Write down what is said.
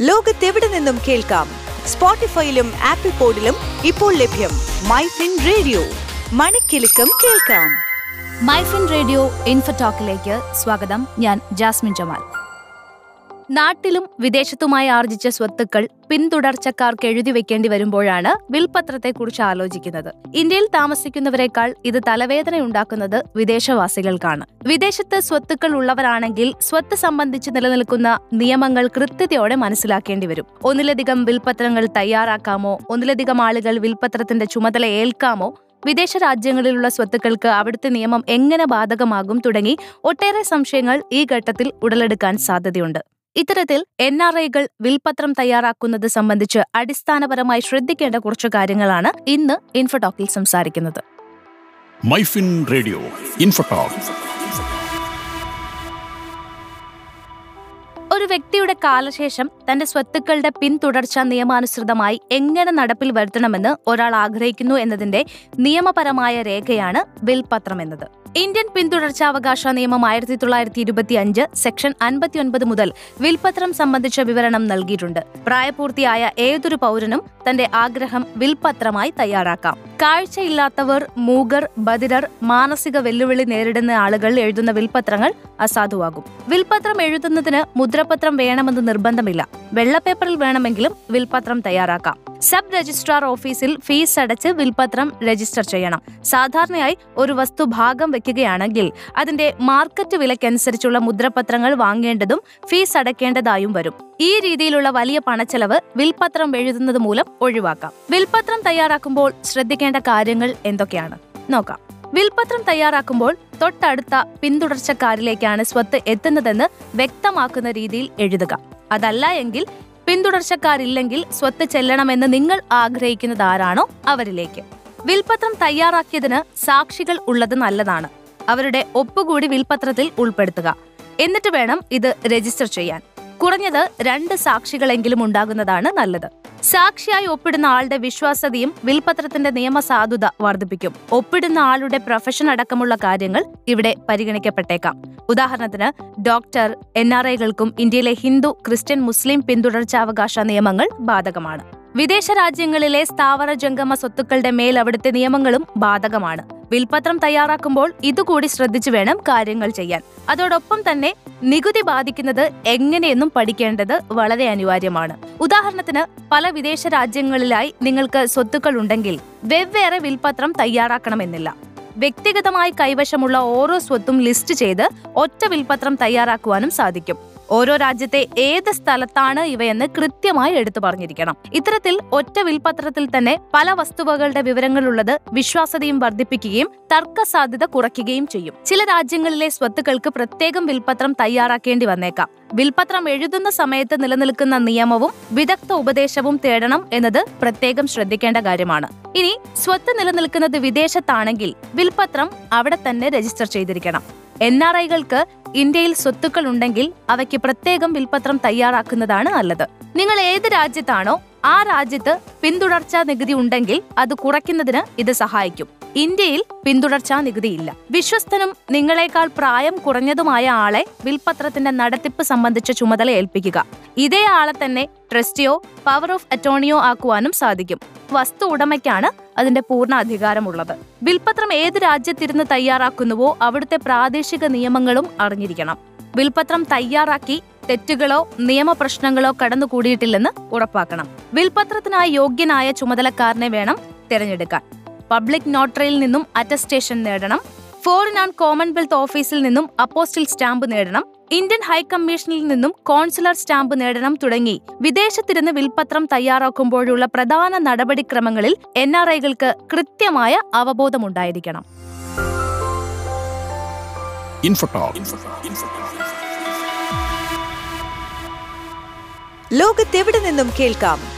ലോകത്തെവിടെ നിന്നും കേൾക്കാം? സ്പോട്ടിഫൈയിലും ആപ്പിൾ പോഡിലും ഇപ്പോൾ ലഭ്യം മൈഫിൻ റേഡിയോ. മണിക്കിലുക്കം കേൾക്കാം. മൈഫിൻ റേഡിയോ ഇൻഫോടോക്കിലേക്ക് സ്വാഗതം. ഞാൻ ജാസ്മിൻ ജമാൽ. നാട്ടിലും വിദേശത്തുമായി ആർജിച്ച സ്വത്തുക്കൾ പിന്തുടർച്ചക്കാർക്ക് എഴുതി വെക്കേണ്ടി വരുമ്പോഴാണ് വിൽപത്രത്തെക്കുറിച്ച് ആലോചിക്കുന്നത്. ഇന്ത്യയിൽ താമസിക്കുന്നവരെക്കാൾ ഇത് തലവേദന ഉണ്ടാക്കുന്നത് വിദേശവാസികൾക്കാണ്. വിദേശത്ത് സ്വത്തുക്കൾ ഉള്ളവരാണെങ്കിൽ സ്വത്ത് സംബന്ധിച്ച് നിലനിൽക്കുന്ന നിയമങ്ങൾ കൃത്യതയോടെ മനസ്സിലാക്കേണ്ടി വരും. ഒന്നിലധികം വിൽപത്രങ്ങൾ തയ്യാറാക്കാമോ ഒന്നിലധികം ആളുകൾ വിൽപത്രത്തിന്റെ ചുമതല ഏൽക്കാമോ വിദേശ രാജ്യങ്ങളിലുള്ള സ്വത്തുക്കൾക്ക് അവിടുത്തെ നിയമം എങ്ങനെ ബാധകമാകും തുടങ്ങി ഒട്ടേറെ സംശയങ്ങൾ ഈ ഘട്ടത്തിൽ ഉടലെടുക്കാൻ സാധ്യതയുണ്ട്. ഇത്തരത്തിൽ എൻ ആർ ഐകൾ വിൽപത്രം തയ്യാറാക്കുന്നത് സംബന്ധിച്ച് അടിസ്ഥാനപരമായി ശ്രദ്ധിക്കേണ്ട കുറച്ച് കാര്യങ്ങളാണ് ഇന്ന് ഇൻഫോടോക്കിൽ സംസാരിക്കുന്നത്. MyFin radio infotalk. വ്യക്തിയുടെ കാലശേഷം തന്റെ സ്വത്തുക്കളുടെ പിന്തുടർച്ച നിയമാനുസൃതമായി എങ്ങനെ നടപ്പിൽ വരുത്തണമെന്ന് ഒരാൾ ആഗ്രഹിക്കുന്നു എന്നതിന്റെ നിയമപരമായ രേഖയാണ് വിൽപത്രം എന്നത്. ഇന്ത്യൻ പിന്തുടർച്ചാവകാശ നിയമം ആയിരത്തി തൊള്ളായിരത്തി ഇരുപത്തി അഞ്ച് സെക്ഷൻ അൻപത്തിയൊൻപത് മുതൽ വിൽപത്രം സംബന്ധിച്ച വിവരണം നൽകിയിട്ടുണ്ട്. പ്രായപൂർത്തിയായ ഏതൊരു പൗരനും തന്റെ ആഗ്രഹം വിൽപത്രമായി തയ്യാറാക്കാം. കാഴ്ചയില്ലാത്തവർ മൂഗർ ബധിരർ മാനസിക വെല്ലുവിളി നേരിടുന്ന ആളുകൾ എഴുതുന്ന വിൽപത്രങ്ങൾ അസാധുവാകും. വിൽപത്രം എഴുതുന്നതിന് മുദ്രപത്രം വേണമെന്ന് നിർബന്ധമില്ല. വെള്ളപ്പേപ്പറിൽ വേണമെങ്കിലും വിൽപത്രം തയ്യാറാക്കാം. സബ് രജിസ്ട്രാർ ഓഫീസിൽ ഫീസ് അടച്ച് വിൽപത്രം രജിസ്റ്റർ ചെയ്യണം. സാധാരണയായി ഒരു വസ്തു ഭാഗം വെക്കുകയാണെങ്കിൽ അതിന്റെ മാർക്കറ്റ് വിലക്കനുസരിച്ചുള്ള മുദ്രപത്രങ്ങൾ വാങ്ങേണ്ടതും ഫീസ് അടയ്ക്കേണ്ടതായും വരും. ഈ രീതിയിലുള്ള വലിയ പണച്ചെലവ് വിൽപത്രം എഴുതുന്നത് മൂലം ഒഴിവാക്കാം. വിൽപത്രം തയ്യാറാക്കുമ്പോൾ ശ്രദ്ധിക്കേണ്ട കാര്യങ്ങൾ എന്തൊക്കെയാണ്? നോക്കാം. വിൽപത്രം തയ്യാറാക്കുമ്പോൾ തൊട്ടടുത്ത പിന്തുടർച്ചക്കാരിലേക്കാണ് സ്വത്ത് എത്തുന്നതെന്ന് വ്യക്തമാക്കുന്ന രീതിയിൽ എഴുതുക. അതല്ല എങ്കിൽ പിന്തുടർച്ചക്കാരില്ലെങ്കിൽ സ്വത്ത് ചെല്ലണമെന്ന് നിങ്ങൾ ആഗ്രഹിക്കുന്നത് ആരാണോ അവരിലേക്ക്. വിൽപത്രം തയ്യാറാക്കിയതിന് സാക്ഷികൾ ഉള്ളത് നല്ലതാണ്. അവരുടെ ഒപ്പുകൂടി വിൽപത്രത്തിൽ ഉൾപ്പെടുത്തുക. എന്നിട്ട് വേണം ഇത് രജിസ്റ്റർ ചെയ്യാൻ. കുറഞ്ഞത് രണ്ട് സാക്ഷികളെങ്കിലും ഉണ്ടാകുന്നതാണ് നല്ലത്. സാക്ഷിയായി ഒപ്പിടുന്ന ആളുടെ വിശ്വാസ്യതയും വിൽപത്രത്തിന്റെ നിയമസാധുത വർദ്ധിപ്പിക്കും. ഒപ്പിടുന്ന ആളുടെ പ്രൊഫഷൻ അടക്കമുള്ള കാര്യങ്ങൾ ഇവിടെ പരിഗണിക്കപ്പെട്ടേക്കാം. ഉദാഹരണത്തിന് ഡോക്ടർ എൻ ആർ ഐകൾക്കും ഇന്ത്യയിലെ ഹിന്ദു ക്രിസ്ത്യൻ മുസ്ലിം പിന്തുടർച്ചാവകാശ നിയമങ്ങൾ ബാധകമാണ്. വിദേശ രാജ്യങ്ങളിലെ സ്ഥാവര ജംഗമ സ്വത്തുക്കളുടെ മേൽ അവിടുത്തെ നിയമങ്ങളും ബാധകമാണ്. വിൽപത്രം തയ്യാറാക്കുമ്പോൾ ഇതുകൂടി ശ്രദ്ധിച്ചു വേണം കാര്യങ്ങൾ ചെയ്യാൻ. അതോടൊപ്പം തന്നെ നികുതി ബാധിക്കുന്നത് എങ്ങനെയെന്നും പഠിക്കേണ്ടത് വളരെ അനിവാര്യമാണ്. ഉദാഹരണത്തിന് പല വിദേശ രാജ്യങ്ങളിലായി നിങ്ങൾക്ക് സ്വത്തുക്കൾ ഉണ്ടെങ്കിൽ വെവ്വേറെ വിൽപത്രം തയ്യാറാക്കണമെന്നില്ല. വ്യക്തിഗതമായി കൈവശമുള്ള ഓരോ സ്വത്തും ലിസ്റ്റ് ചെയ്ത് ഒറ്റ വിൽപത്രം തയ്യാറാക്കുവാനും സാധിക്കും. ഓരോ രാജ്യത്തെ ഏത് സ്ഥലത്താണ് ഇവയെന്ന് കൃത്യമായി എടുത്തു പറഞ്ഞിരിക്കണം. ഇത്തരത്തിൽ ഒറ്റ വിൽപത്രത്തിൽ തന്നെ പല വസ്തുവകളുടെ വിവരങ്ങളുള്ളത് വിശ്വാസതയും വർദ്ധിപ്പിക്കുകയും തർക്ക സാധ്യത കുറയ്ക്കുകയും ചെയ്യും. ചില രാജ്യങ്ങളിലെ സ്വത്തുക്കൾക്ക് പ്രത്യേകം വിൽപത്രം തയ്യാറാക്കേണ്ടി വന്നേക്കാം. വിൽപത്രം എഴുതുന്ന സമയത്ത് നിലനിൽക്കുന്ന നിയമവും വിദഗ്ധ ഉപദേശവും തേടണം എന്നത് പ്രത്യേകം ശ്രദ്ധിക്കേണ്ട കാര്യമാണ്. ഇനി സ്വത്ത് നിലനിൽക്കുന്നത് വിദേശത്താണെങ്കിൽ വിൽപത്രം അവിടെ തന്നെ രജിസ്റ്റർ ചെയ്തിരിക്കണം. എൻ ആർ ഐകൾക്ക് ഇന്ത്യയിൽ സ്വത്തുക്കൾ ഉണ്ടെങ്കിൽ അവയ്ക്ക് പ്രത്യേകം വിൽപത്രം തയ്യാറാക്കുന്നതാണ് നല്ലത്. നിങ്ങൾ ഏത് രാജ്യത്താണോ ആ രാജ്യത്ത് പിന്തുടർച്ചാ നികുതി ഉണ്ടെങ്കിൽ അത് കുറയ്ക്കുന്നതിന് ഇത് സഹായിക്കും. ഇന്ത്യയിൽ പിന്തുടർച്ചാ നികുതിയില്ല. വിശ്വസ്തനും നിങ്ങളെക്കാൾ പ്രായം കുറഞ്ഞതുമായ ആളെ വിൽപത്രത്തിന്റെ നടത്തിപ്പ് സംബന്ധിച്ച ചുമതല ഏൽപ്പിക്കുക. ഇതേ ആളെ തന്നെ ട്രസ്റ്റിയോ പവർ ഓഫ് അറ്റോണിയോ ആക്കുവാനും സാധിക്കും. വസ്തു ഉടമയ്ക്കാണ് അതിന്റെ പൂർണ അധികാരമുള്ളത്. വിൽപത്രം ഏത് രാജ്യത്തിരുന്ന് തയ്യാറാക്കുന്നുവോ അവിടുത്തെ പ്രാദേശിക നിയമങ്ങളും അറിഞ്ഞിരിക്കണം. വിൽപത്രം തയ്യാറാക്കി തെറ്റുകളോ നിയമപ്രശ്നങ്ങളോ കടന്നുകൂടിയിട്ടില്ലെന്ന് ഉറപ്പാക്കണം. വിൽപത്രത്തിനായി യോഗ്യനായ ചുമതലക്കാരനെ വേണം തിരഞ്ഞെടുക്കാൻ. പബ്ലിക് നോട്ടറിയിൽ നിന്നും അറ്റസ്റ്റേഷൻ നേടണം. ഫോറിൻ ആൻഡ് കോമൺവെൽത്ത് ഓഫീസിൽ നിന്നും അപ്പോസ്റ്റിൽ സ്റ്റാമ്പ് നേടണം. ഇന്ത്യൻ ഹൈക്കമ്മീഷനിൽ നിന്നും കോൺസുലർ സ്റ്റാമ്പ് നേടണം തുടങ്ങി. വിദേശത്തിരുന്ന് വിൽപത്രം തയ്യാറാക്കുമ്പോഴുള്ള പ്രധാന നടപടിക്രമങ്ങളിൽ എൻ ആർ ഐകൾക്ക് കൃത്യമായ അവബോധമുണ്ടായിരിക്കണം. ഇൻഫോടോക്ക് ലോകത്തെവിടെ നിന്നും കേൾക്കാം?